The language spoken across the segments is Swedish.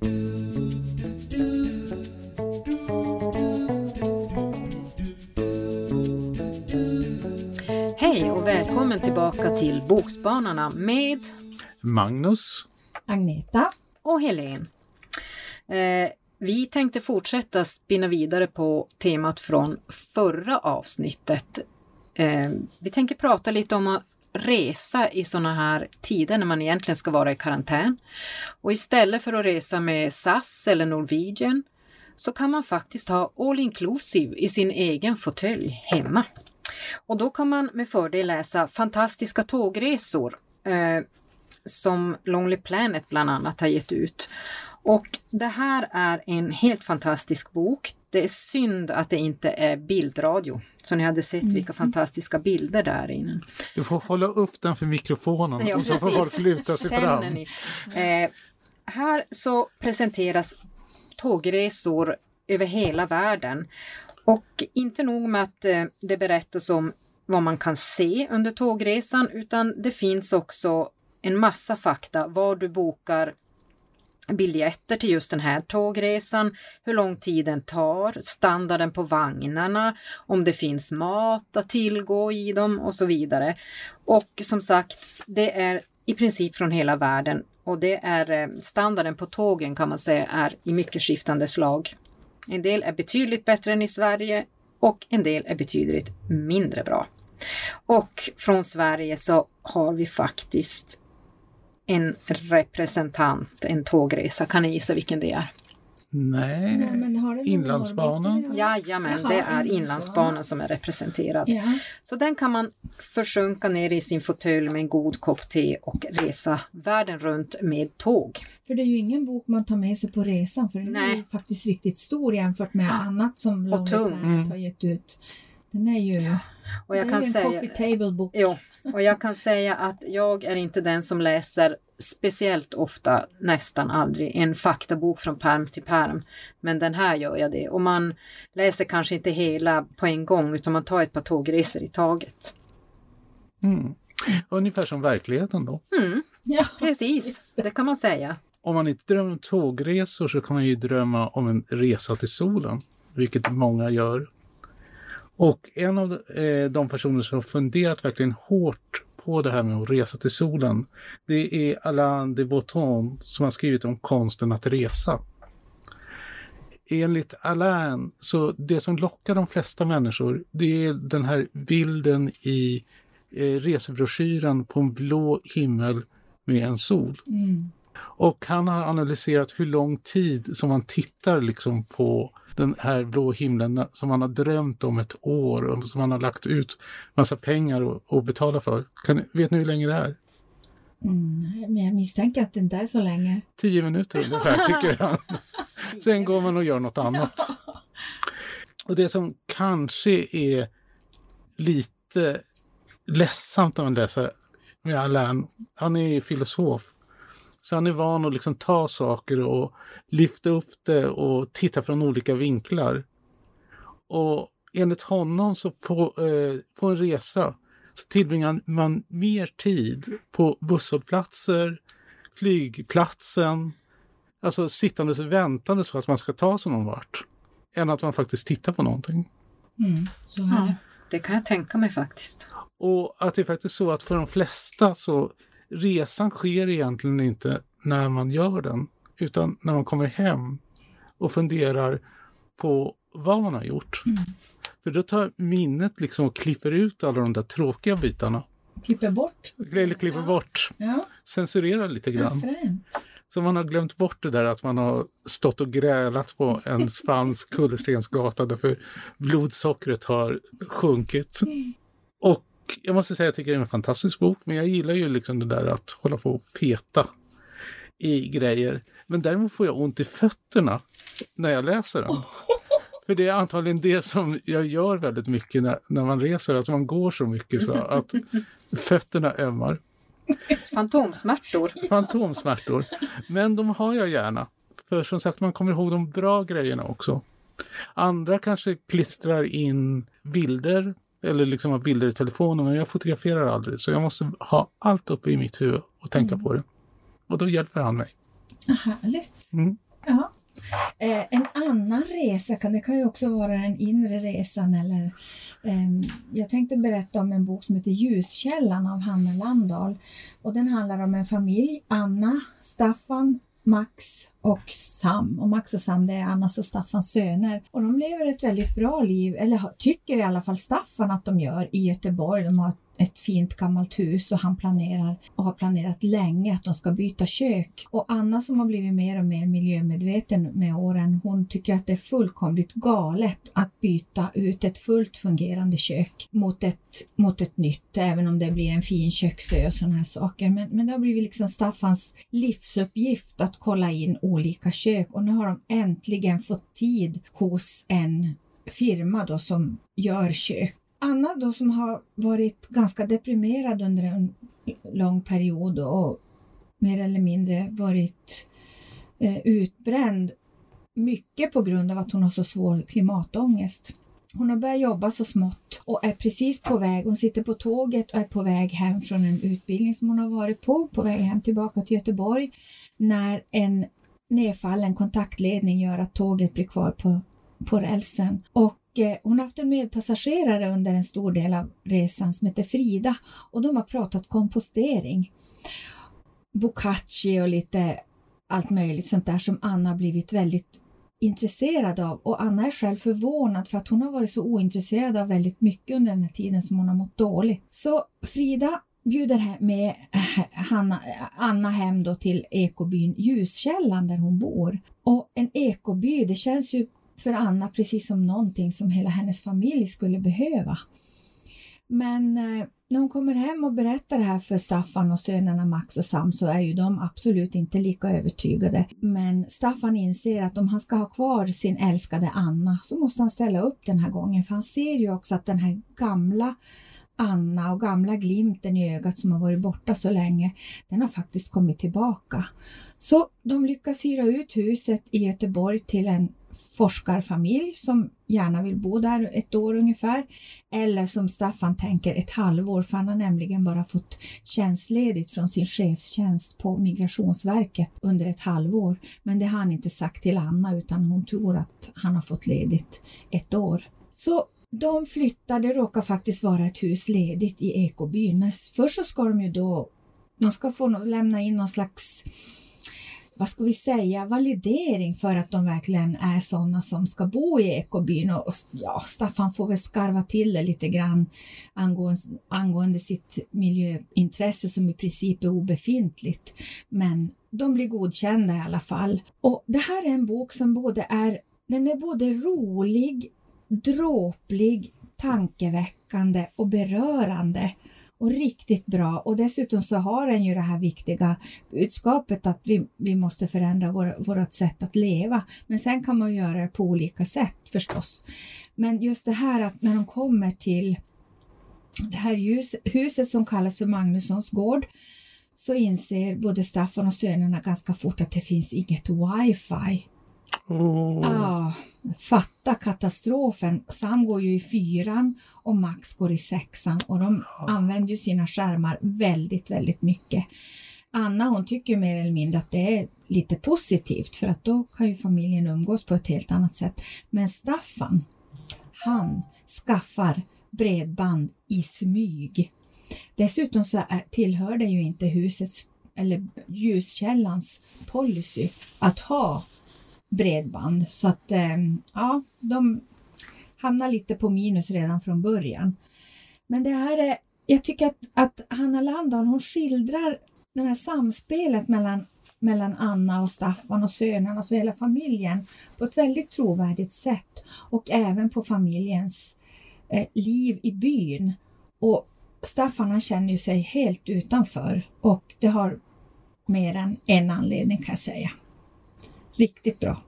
Hej och välkommen tillbaka till Bokspanarna med Magnus. Agneta. och Helen. Eh, vi tänkte fortsätta spinna vidare på temat från förra avsnittet. Eh, vi tänker prata lite om att resa i sådana här tider när man egentligen ska vara i karantän. Och istället för att resa med SAS eller Norwegian så kan man faktiskt ha all inclusive i sin egen fåtölj hemma. Och då kan man med fördel läsa fantastiska tågresor eh, som Lonely Planet bland annat har gett ut. Och det här är en helt fantastisk bok. Det är synd att det inte är bildradio, så ni hade sett vilka fantastiska bilder där inne. Du får hålla upp den för mikrofonen Ja, och så får folk luta sig fram. Eh, här så presenteras tågresor över hela världen. Och inte nog med att eh, det berättas om vad man kan se under tågresan, utan det finns också en massa fakta var du bokar biljetter till just den här tågresan, hur lång tid den tar, standarden på vagnarna, om det finns mat att tillgå i dem och så vidare. Och som sagt, det är i princip från hela världen och det är eh, standarden på tågen kan man säga är i mycket skiftande slag. En del är betydligt bättre än i Sverige och en del är betydligt mindre bra. Och från Sverige så har vi faktiskt en representant, en tågresa. Kan ni gissa vilken det är? Nej, Nej, men har det någon Inlandsbanan. Ja? Jajamän, Jaha, det är Inlandsbanan. Som är representerad. Ja. Så den kan man försjunka ner i sin fåtölj med en god kopp te och resa världen runt med tåg. För det är ju ingen bok man tar med sig på resan för den är Nej. ju faktiskt riktigt stor jämfört med annat som Lonely. Planet Mm. har gett ut. Den är ju, Och jag det är kan en säga, coffee table bok. jo, och jag kan säga att jag är inte den som läser speciellt ofta, nästan aldrig, en faktabok från perm till perm. Men den här gör jag det. Och man läser kanske inte hela på en gång utan man tar ett par tågresor i taget. Mm. Ungefär som verkligheten då. Mm, Ja, precis, det kan man säga. Om man inte drömmer om tågresor så kan man ju drömma om en resa till solen, vilket många gör. Och en av eh, de personer som har funderat verkligen hårt på det här med att resa till solen, det är Alain de Botton som har skrivit om konsten att resa. Enligt Alain, så det som lockar de flesta människor, det är den här bilden i eh, resebroschyren på en blå himmel med en sol. Mm. Och han har analyserat hur lång tid som man tittar liksom på den här blå himlen som man har drömt om ett år och som man har lagt ut massa pengar och, och betala för. Kan, vet ni hur länge det är? Mm. Men jag misstänker att det inte är så länge. Tio minuter ungefär tycker han. Sen går man och gör något annat. Och det som kanske är lite ledsamt när man läser med Alain, han är ju filosof. Så han är van att liksom ta saker och lyfta upp det och titta från olika vinklar. Och enligt honom så på, eh, på en resa så tillbringar man mer tid på busshållplatser, flygplatsen, alltså sittandes och väntandes på att man ska ta sig någon vart. Än att man faktiskt tittar på någonting. Mm. Så är Ja, det. det kan jag tänka mig faktiskt. Och att det är faktiskt så att för de flesta så resan sker egentligen inte när man gör den, utan när man kommer hem och funderar på vad man har gjort. För då tar minnet liksom och klipper ut alla de där tråkiga bitarna. Klipper bort. Eller klipper bort, Ja, censurerar lite ja grann. Så man har glömt bort det där att man har stått och grälat på en spansk kullerstensgata därför blodsockret har sjunkit. Och jag måste säga att jag tycker det är en fantastisk bok, men jag gillar ju liksom det där att hålla på och peta i grejer. Men däremot får jag ont i fötterna när jag läser den. För det är antagligen det som jag gör väldigt mycket när, när man reser, att man går så mycket så att fötterna ömmar. Fantomsmärtor. fantomsmärtor. Men de har jag gärna. För som sagt, man kommer ihåg de bra grejerna också. Andra kanske klistrar in bilder eller liksom har bilder i telefonen, men jag fotograferar aldrig. Så jag måste ha allt uppe i mitt huvud och tänka på det. Och då hjälper han mig. Ja, härligt. Mm. Eh, en annan resa, kan, det kan ju också vara den inre resan eller eh, jag tänkte berätta om en bok som heter Ljuskällan av Hanna Landahl och den handlar om en familj, Anna, Staffan, Max och Sam. Och Max och Sam det är Annas och Staffans söner. Och de lever ett väldigt bra liv, eller tycker i alla fall Staffan att de gör, i Göteborg. De har ett ett fint gammalt hus och han planerar och har planerat länge att de ska byta kök. Och Anna som har blivit mer och mer miljömedveten med åren, hon tycker att det är fullkomligt galet att byta ut ett fullt fungerande kök mot ett, mot ett nytt, även om det blir en fin köksö och sådana här saker. Men, men det har blivit liksom Staffans livsuppgift att kolla in olika kök och nu har de äntligen fått tid hos en firma då som gör kök Anna då som har varit ganska deprimerad under en lång period och mer eller mindre varit eh, utbränd, mycket på grund av att hon har så svår klimatångest. Hon har börjat jobba så smått och är precis på väg, hon sitter på tåget och är på väg hem från en utbildning som hon har varit på, på väg hem tillbaka till Göteborg, när en nedfallen kontaktledning gör att tåget blir kvar på, på rälsen. Och Eh, hon har haft en medpassagerare under en stor del av resan som heter Frida och de har pratat kompostering. Boccacci och lite allt möjligt sånt där som Anna har blivit väldigt intresserad av och Anna är själv förvånad för att hon har varit så ointresserad av väldigt mycket under den här tiden som hon har mått dåligt. Så Frida bjuder med Hanna, Anna hem då till ekobyn Ljuskällan där hon bor. Och en ekoby, det känns ju för Anna precis som någonting som hela hennes familj skulle behöva. Men eh, när hon kommer hem och berättar det här för Staffan och sönerna Max och Sam så är ju de absolut inte lika övertygade. Men Staffan inser att om han ska ha kvar sin älskade Anna så måste han ställa upp den här gången för han ser ju också att den här gamla Anna och gamla glimten i ögat som har varit borta så länge, den har faktiskt kommit tillbaka. Så de lyckas hyra ut huset i Göteborg till en forskarfamilj som gärna vill bo där ett år ungefär. Eller som Staffan tänker ett halvår för han har nämligen bara fått tjänstledigt från sin chefstjänst på Migrationsverket under ett halvår. Men det har han inte sagt till Anna utan hon tror att han har fått ledigt ett år. Så de flyttar, det råkar faktiskt vara ett hus ledigt i ekobyn men först så ska de ju då, de ska få lämna in någon slags vad ska vi säga, validering för att de verkligen är sådana som ska bo i ekobyn och, ja, Staffan får väl skarva till det lite grann angående, angående sitt miljöintresse som i princip är obefintligt. Men de blir godkända i alla fall. Och det här är en bok som både är, den är både rolig, dråplig, tankeväckande och berörande och riktigt bra och dessutom så har den ju det här viktiga budskapet att vi, vi måste förändra vår, vårt sätt att leva. Men sen kan man göra det på olika sätt förstås. Men just det här att när de kommer till det här hus, huset som kallas för Magnussons gård så inser både Staffan och sönerna ganska fort att det finns inget wifi Oh. Ah, fatta katastrofen. Sam går ju i fyran och Max går i sexan och de använder ju sina skärmar väldigt, väldigt mycket. Anna hon tycker mer eller mindre att det är lite positivt för att då kan ju familjen umgås på ett helt annat sätt. Men Staffan, han skaffar bredband i smyg. Dessutom så tillhör det ju inte husets eller ljuskällans policy att ha bredband så att eh, ja, de hamnar lite på minus redan från början. Men det här är, jag tycker att, att Hanna Landahl hon skildrar det här samspelet mellan, mellan Anna och Staffan och sönerna, alltså hela familjen, på ett väldigt trovärdigt sätt och även på familjens eh, liv i byn. Och Staffan han känner ju sig helt utanför och det har mer än en anledning kan jag säga. Riktigt bra.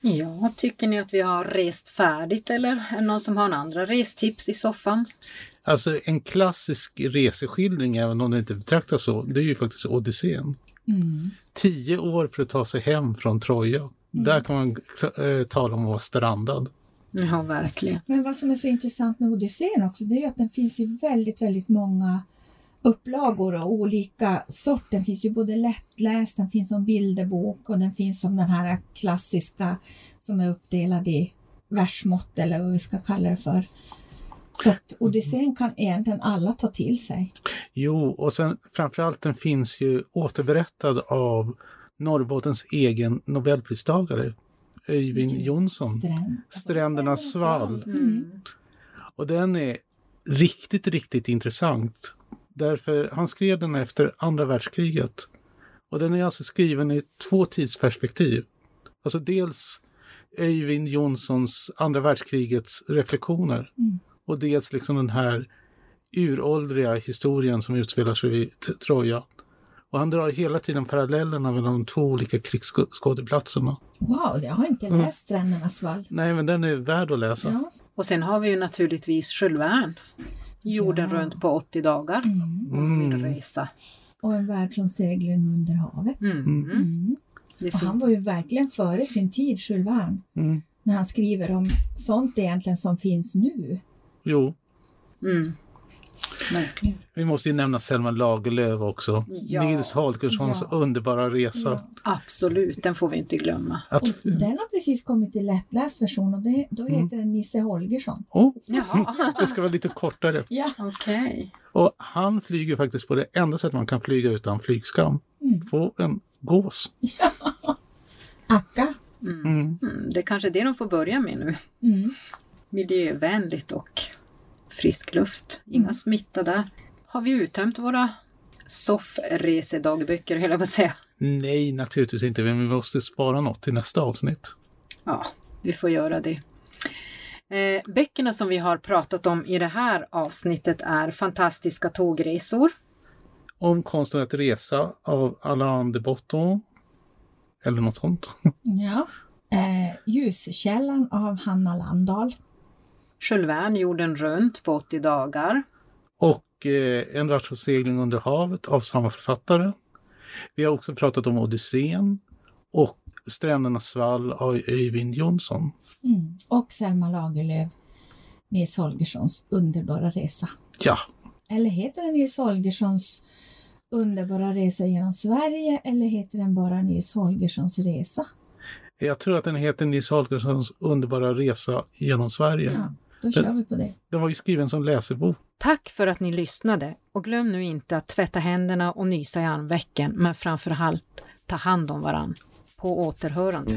Ja, tycker ni att vi har rest färdigt eller är det någon som har en andra restips i soffan? Alltså en klassisk reseskildring, även om det inte betraktas så, det är ju faktiskt Odysseen. Mm. Tio år för att ta sig hem från Troja. Mm. Där kan man äh, tala om att vara strandad. Ja, verkligen. Men vad som är så intressant med Odysseen också, det är ju att den finns i väldigt, väldigt många upplagor och olika sort. Den finns ju både lättläst, den finns som bilderbok och den finns som den här klassiska som är uppdelad i versmått eller vad vi ska kalla det för. Så att Odysseen kan egentligen alla ta till sig. Jo, och sen framförallt den finns ju återberättad av Norrbottens egen nobelpristagare Öyvind Jonsson. Stränd. Strändernas svall. Mm. Och den är riktigt, riktigt intressant. Därför han skrev den efter andra världskriget. Och den är alltså skriven i två tidsperspektiv. Alltså dels Öyvind Jonssons andra världskrigets reflektioner. Mm. Och dels liksom den här uråldriga historien som utspelar sig vid Troja. Och han drar hela tiden parallellerna mellan de två olika krigsskådeplatserna. Wow, jag har inte läst Strändernas vall. Nej, men den är värd att läsa. Ja. Och sen har vi ju naturligtvis Jules Verne. Jorden Ja. runt på 80 dagar. Mm. Vill Mm. resa. Och en värld som segling under havet. Mm. Mm. Och han var ju verkligen före sin tid, Jules Verne, Mm. när han skriver om sånt egentligen som finns nu. Jo, Mm. Verkligen. vi måste ju nämna Selma Lagerlöf också. Ja. Nils Holgerssons Ja. underbara resa. Ja. Absolut, den får vi inte glömma. Att, Och den har precis kommit i lättläst version och det, då Mm. heter den Nisse Holgersson. oh, Jaha, det ska vara lite kortare. Ja. okej. Och han flyger faktiskt på det enda sätt man kan flyga utan flygskam. Mm. På en gås. Akka. Mm. Mm. Mm. Det är kanske det de får börja med nu. Mm. Miljövänligt och frisk luft. Inga Mm. smitta där. Har vi uttömt våra soffresedagböcker, höll jag på att säga. Nej, naturligtvis inte. Men vi måste spara något till nästa avsnitt. Ja, vi får göra det. Eh, böckerna som vi har pratat om i det här avsnittet är Fantastiska tågresor, Om konsten att resa av Alain de Botton. Eller något sånt. Ja. Eh, Ljuskällan av Hanna Landahl. Jules Verne Jorden runt på 80 dagar, Och eh, En världssegling under havet av samma författare. Vi har också pratat om Odysseen och Strändernas svall av Öyvind Jonsson. Mm. Och Selma Lagerlöf, Nils Holgerssons underbara resa. Ja, Eller heter den Nils Holgerssons underbara resa genom Sverige eller heter den bara Nils Holgerssons resa? jag tror att den heter Nils Holgerssons underbara resa genom Sverige. Ja, då kör vi på det. Den var ju skriven som läsebok. Tack för att ni lyssnade och glöm nu inte att tvätta händerna och nysa i armvecken men framför allt ta hand om varann. På återhörande.